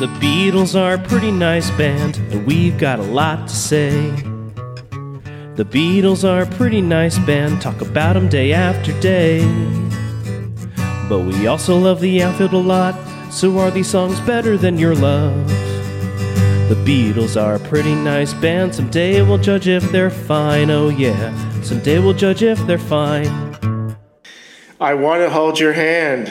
The Beatles are a pretty nice band, and we've got a lot to say. The Beatles are a pretty nice band, talk about 'em day after day. But we also love the outfield a lot, so are these songs better than your love? The Beatles are a pretty nice band, someday we'll judge if they're fine, oh yeah, someday we'll judge if they're fine. I want to hold your hand.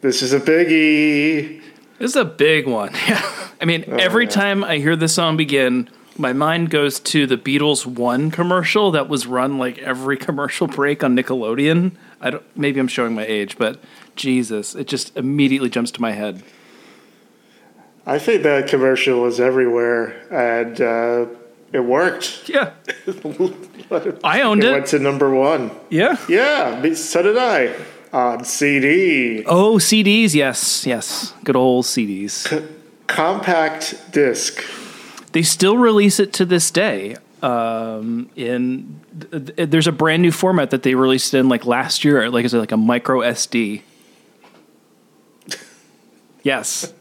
This is a biggie. This is a big one. Yeah. I mean, every yeah. time I hear this song begin, my mind goes to the Beatles One commercial that was run like every commercial break on Nickelodeon. I don't. Maybe I'm showing my age, but Jesus, it just immediately jumps to my head. I think that commercial was everywhere, and uh, it worked. Yeah, I owned It it. went to number one. Yeah. Yeah, so did I. On CD, Oh, CDs. Yes, yes. Good old CDs. compact disc. They still release it to this day. Um, in th- th- there's a brand new format that they released in like last year. Like is it like a micro SD? Yes.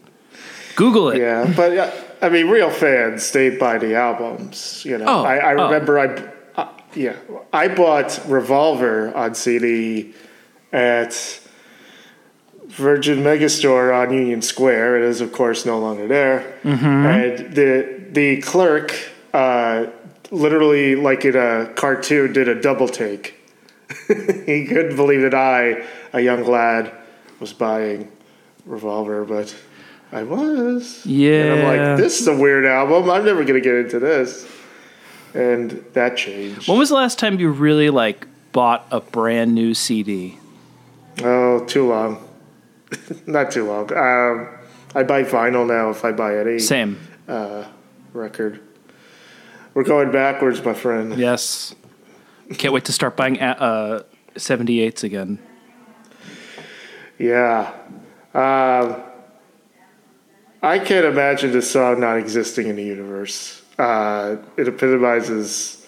Google it. Yeah, but uh, I mean, real fans stayed by the albums. You know, Oh, I, I oh. remember I, uh, yeah, I bought Revolver on CD at Virgin Megastore on Union Square. It is, of course, no longer there. Mm-hmm. And the the clerk, uh, literally like in a cartoon, did a double take. he couldn't believe that I, a young lad, was buying Revolver, but I was. Yeah. And I'm like, this is a weird album. I'm never going to get into this. And that changed. When was the last time you really like bought a brand new CD? Oh, too long. Not too long. Um, I buy vinyl now if I buy any Same. record. We're going backwards, my friend. Yes. Can't wait to start buying uh, 78s again. Yeah. Um, I can't imagine this song not existing in the universe. Uh, it epitomizes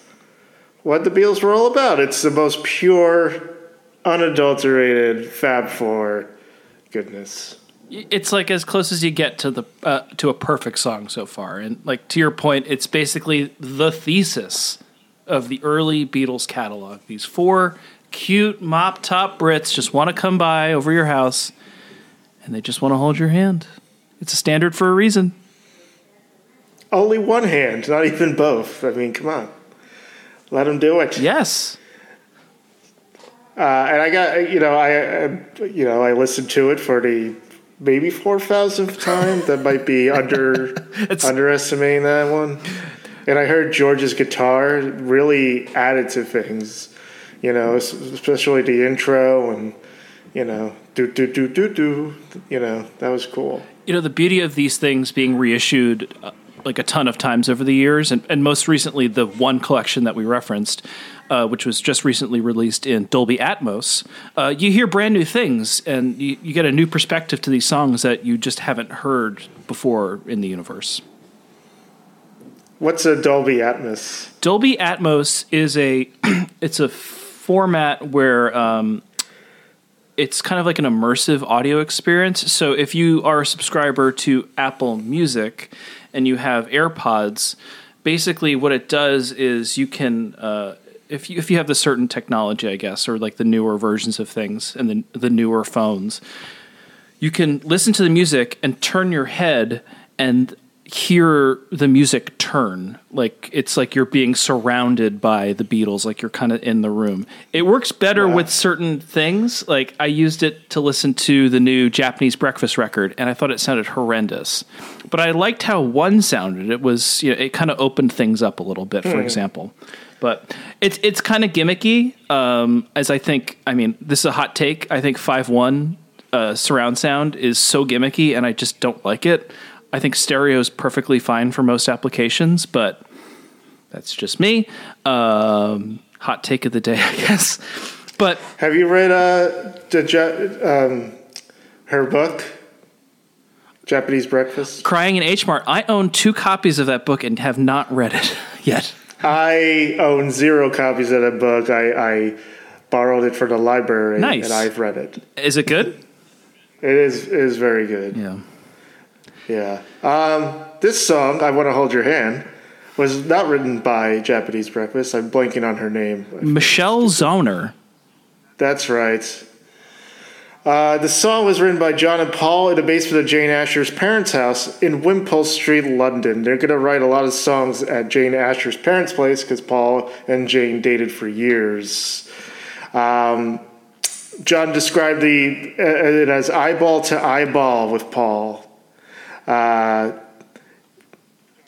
what the Beatles were all about. It's the most pure, unadulterated Fab Four goodness. It's like as close as you get to the uh, to a perfect song so far, and like to your point, it's basically the thesis of the early Beatles catalog. These four cute mop top Brits just want to come by over your house, and they just want to hold your hand. It's a standard for a reason. Only one hand, not even both. I mean, come on. Let them do it. Yes. Uh, and I got, you know, I, I, you know, I listened to it for the maybe four thousandth time. that might be under underestimating that one. And I heard George's guitar really added to things, you know, especially the intro and, you know, do do do do do. You know, that was cool. you know the beauty of these things being reissued uh, like a ton of times over the years and, and most recently the one collection that we referenced uh, which was just recently released in dolby atmos uh, you hear brand new things and you, you get a new perspective to these songs that you just haven't heard before in the universe What's a Dolby Atmos? Dolby Atmos is a it's a format where um, it's kind of like an immersive audio experience. So if you are a subscriber to Apple Music and you have AirPods, basically what it does is you can uh, if you if you have the certain technology, I guess, or like the newer versions of things and the the newer phones, you can listen to the music and turn your head and hear the music turn like it's like you're being surrounded by the Beatles like you're kind of in the room. It works better with certain things. Like I used it to listen to the new Japanese breakfast record and I thought it sounded horrendous. But I liked how one sounded. It was you know it kind of opened things up a little bit for example. But it's it's kind of gimmicky um as I think I mean this is a hot take. I think 5.1 uh, surround sound is so gimmicky and I just don't like it. I think stereo is perfectly fine for most applications, but that's just me. Um, hot take of the day, I guess. But Have you read uh, the um, her book, Japanese Breakfast? Crying in H Mart, I own two copies of that book and have not read it yet. I own zero copies of that book. I, I borrowed it from the library, Nice. and I've read it. Is it good? It is it is very good. Yeah. Yeah. Um, this song, I Want to Hold Your Hand, was not written by Japanese Breakfast. I'm blanking on her name. Michelle Zauner. That's right. Uh, the song was written by John and Paul in the basement of Jane Asher's parents' house in Wimpole Street, London. They're going to write a lot of songs at Jane Asher's parents' place because Paul and Jane dated for years. Um, John described the, uh, it as eyeball to eyeball with Paul. Uh,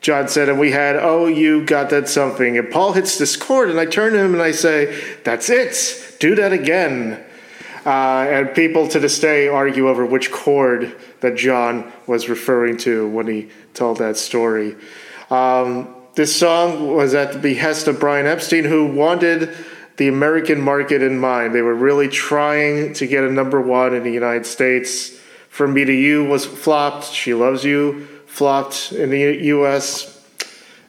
John said, and we had, oh, you got that something. And Paul hits this chord, and I turn to him and I say, that's it. Do that again. Uh, and people to this day argue over which chord that John was referring to when he told that story. Um, this song was at the behest of Brian Epstein, who wanted the American market in mind. They were really trying to get a number one in the United States. From Me to You was flopped. She Loves You flopped in the U.S.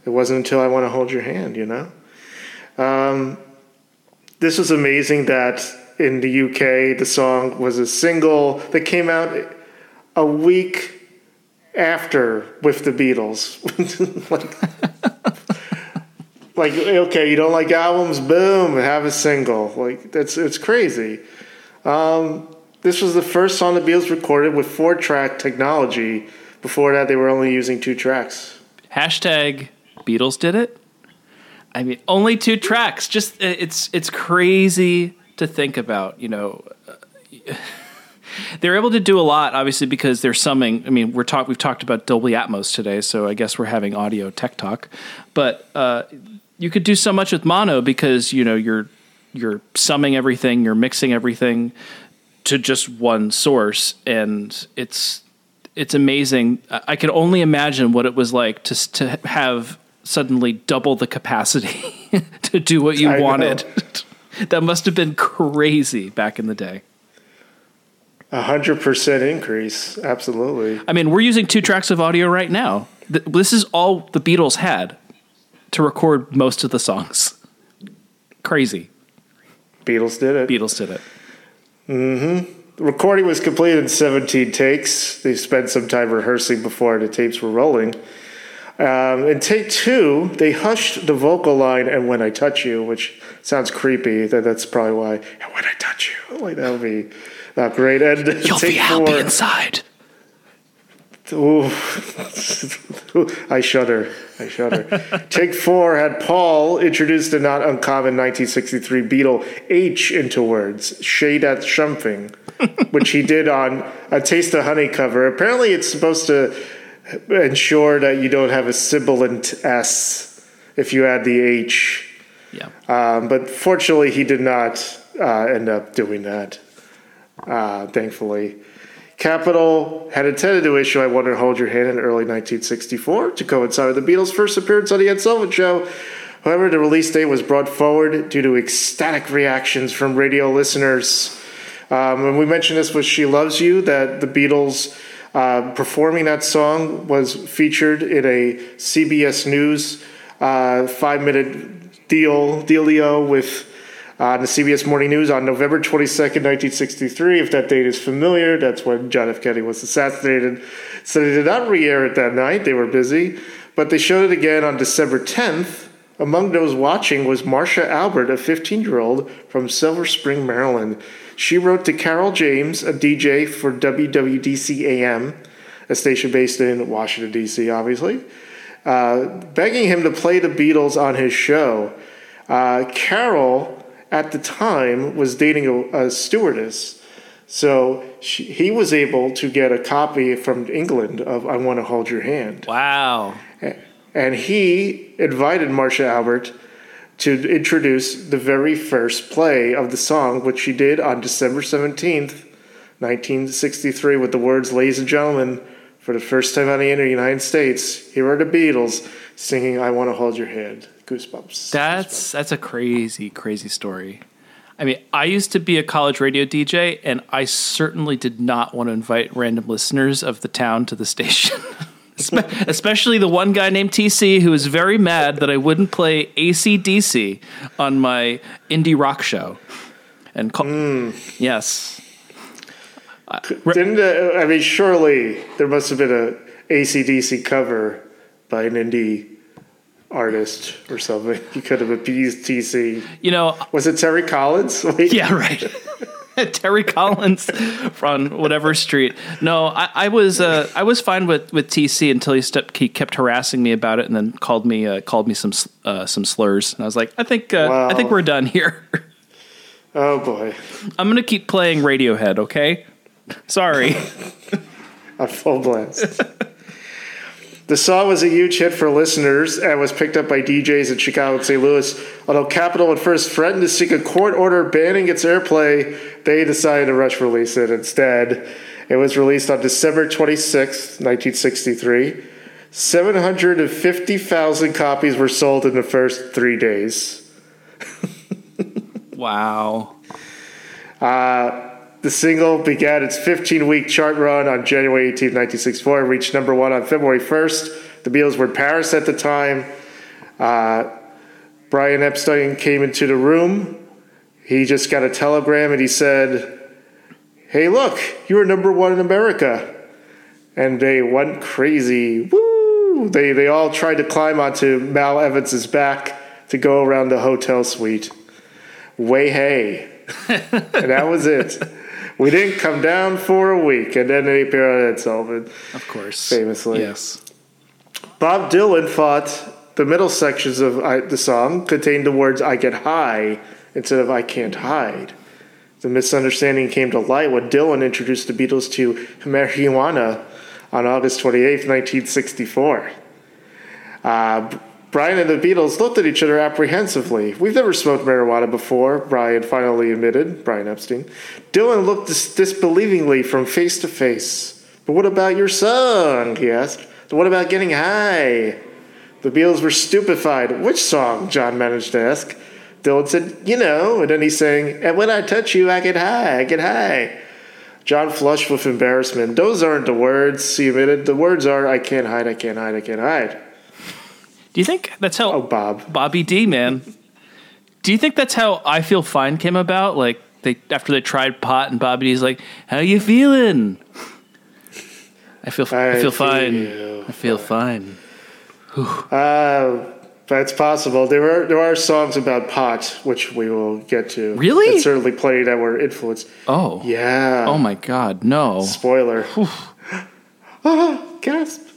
It wasn't until I Want to Hold Your Hand, you know? Um, this was amazing that in the UK. The song was a single that came out a week after with the Beatles. like, like, okay, you don't like albums? Boom, have a single. Like that's it's crazy. Um, this was the first song the Beatles recorded with four track technology. Before that, they were only using two tracks. Hashtag Beatles did it. I mean, only two tracks. Just it's it's crazy to think about. You know, they're able to do a lot, obviously, because they're summing. I mean, we're talk we've talked about Dolby Atmos today, so I guess we're having audio tech talk. But uh, you could do so much with mono because you know you're you're summing everything, you're mixing everything to just one source, and it's it's amazing. I can only imagine what it was like to to have suddenly double the capacity to do what you I wanted. that must have been crazy back in the day. A hundred percent increase, absolutely. I mean, we're using two tracks of audio right now. This is all the Beatles had to record most of the songs. Crazy. Beatles did it. Beatles did it. Mm-hmm. The recording was completed in 17 takes. They spent some time rehearsing before the tapes were rolling. Um, in take two, they hushed the vocal line "and when I touch you," which sounds creepy. That that's probably why. And when I touch you, like that would be not great. And you'll take be happy four, inside. Ooh, I shudder. I shudder. Take four had Paul introduced the not uncommon 1963 Beatle H into words, shade at something, which he did on a Taste of Honey cover. Apparently, it's supposed to ensure that you don't have a sibilant S if you add the H. Yeah. Um, but fortunately, he did not uh, end up doing that, uh, thankfully. Capitol had intended to issue I Want to Hold Your Hand in early 1964 to coincide with the Beatles' first appearance on The Ed Sullivan Show. However, the release date was brought forward due to ecstatic reactions from radio listeners. Um, and we mentioned this with She Loves You, that the Beatles uh, performing that song was featured in a CBS News uh, five minute deal dealio with uh, the CBS Morning News on November 22nd, 1963. If that date is familiar, that's when John F. Kennedy was assassinated. So they did not re air it that night, they were busy. But they showed it again on December 10th. Among those watching was Marcia Albert, a 15 year old from Silver Spring, Maryland. She wrote to Carroll James, a DJ for WWDC AM, a station based in Washington, D.C., obviously, uh, begging him to play the Beatles on his show. Uh, Carroll, at the time, was dating a, a stewardess. So she, he was able to get a copy from England of I Want to Hold Your Hand. Wow. And he invited Marcia Albert to introduce the very first play of the song, which she did on December 17th, 1963, with the words, Ladies and gentlemen, for the first time on the United States, here are the Beatles singing I Want to Hold Your Hand. Goosebumps. That's, that's a crazy, crazy story. I mean, I used to be a college radio DJ, and I certainly did not want to invite random listeners of the town to the station. especially the one guy named TC who was very mad that I wouldn't play ACDC on my indie rock show. And call, mm. yes. Didn't uh, I mean? Surely there must have been a ACDC cover by an indie artist or something. You could have appeased TC. You know, Was it Terry Collins? Wait, yeah, right. Terry Collins from whatever street. No, I, I was uh, I was fine with, with TC until he stepped he kept harassing me about it and then called me uh, called me some uh, some slurs and I was like I think uh, I think we're done here. Oh boy, I'm gonna keep playing Radiohead. Okay, sorry. a full blast. The song was a huge hit for listeners and was picked up by DJs in Chicago and St. Louis. Although Capitol at first threatened to seek a court order banning its airplay, they decided to rush release it instead. It was released on December 26, 1963. 750,000 copies were sold in the first three days. wow. Uh, The single began its 15 week chart run on January 18, 1964, and reached number one on February 1st. The Beatles were in Paris at the time. Uh, Brian Epstein came into the room. He just got a telegram and he said, Hey, look, you're number one in America. And they went crazy. Woo! They, they all tried to climb onto Mal Evans's back to go around the hotel suite. Way hey. and that was it. We didn't come down for a week, and then they appeared on Ed Sullivan. Of course. Famously. Yes. Bob Dylan thought the middle sections of I, the song contained the words "I get high" instead of "I can't hide." The misunderstanding came to light when Dylan introduced the Beatles to marijuana on August 28, 1964. Uh, Brian and the Beatles looked at each other apprehensively. We've never smoked marijuana before, Brian finally admitted, Brian Epstein. Dylan looked dis- disbelievingly from face to face. But what about your song? he asked. What about getting high? The Beatles were stupefied. Which song? John managed to ask. Dylan said, You know, and then he sang, And when I touch you, I get high, I get high. John flushed with embarrassment. Those aren't the words, he admitted. The words are, I can't hide, I can't hide, I can't hide. Do you think that's how Oh, Bob. Bobby D, man. Do you think that's how I Feel Fine came about? Like they after they tried pot and Bobby D's like, "How you feeling?" I feel I, I feel fine. feel I feel fine. Uh, that's possible. There are there are songs about pot, which we will get to. Really? That certainly played that were influenced. Oh. Yeah. Oh my god, no. Spoiler. ah, gasp.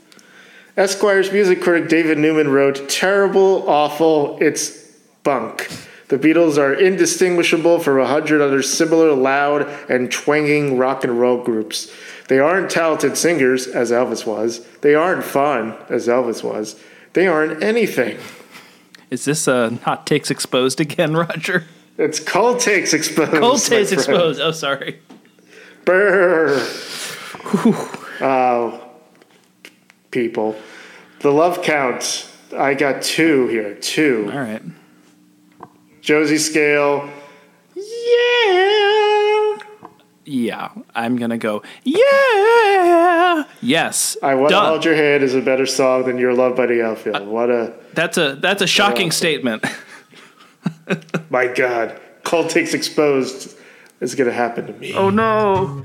Esquire's music critic David Newman wrote, Terrible, awful, it's bunk. The Beatles are indistinguishable from a hundred other similar loud and twanging rock and roll groups. They aren't talented singers, as Elvis was. They aren't fun, as Elvis was. They aren't anything. Is this uh, hot takes exposed again, Roger? It's cold takes exposed. Cold takes exposed. Oh, sorry. Brr. Oh, people. The love count. I got two here. Two. All right. Josie Scale. Yeah. Yeah, I'm gonna go. Yeah. Yes. I want to hold your hand is a better song than Your Love by the Outfield. Uh, what a That's a that's a shocking statement. my God. Cold takes exposed is gonna happen to me. Oh no.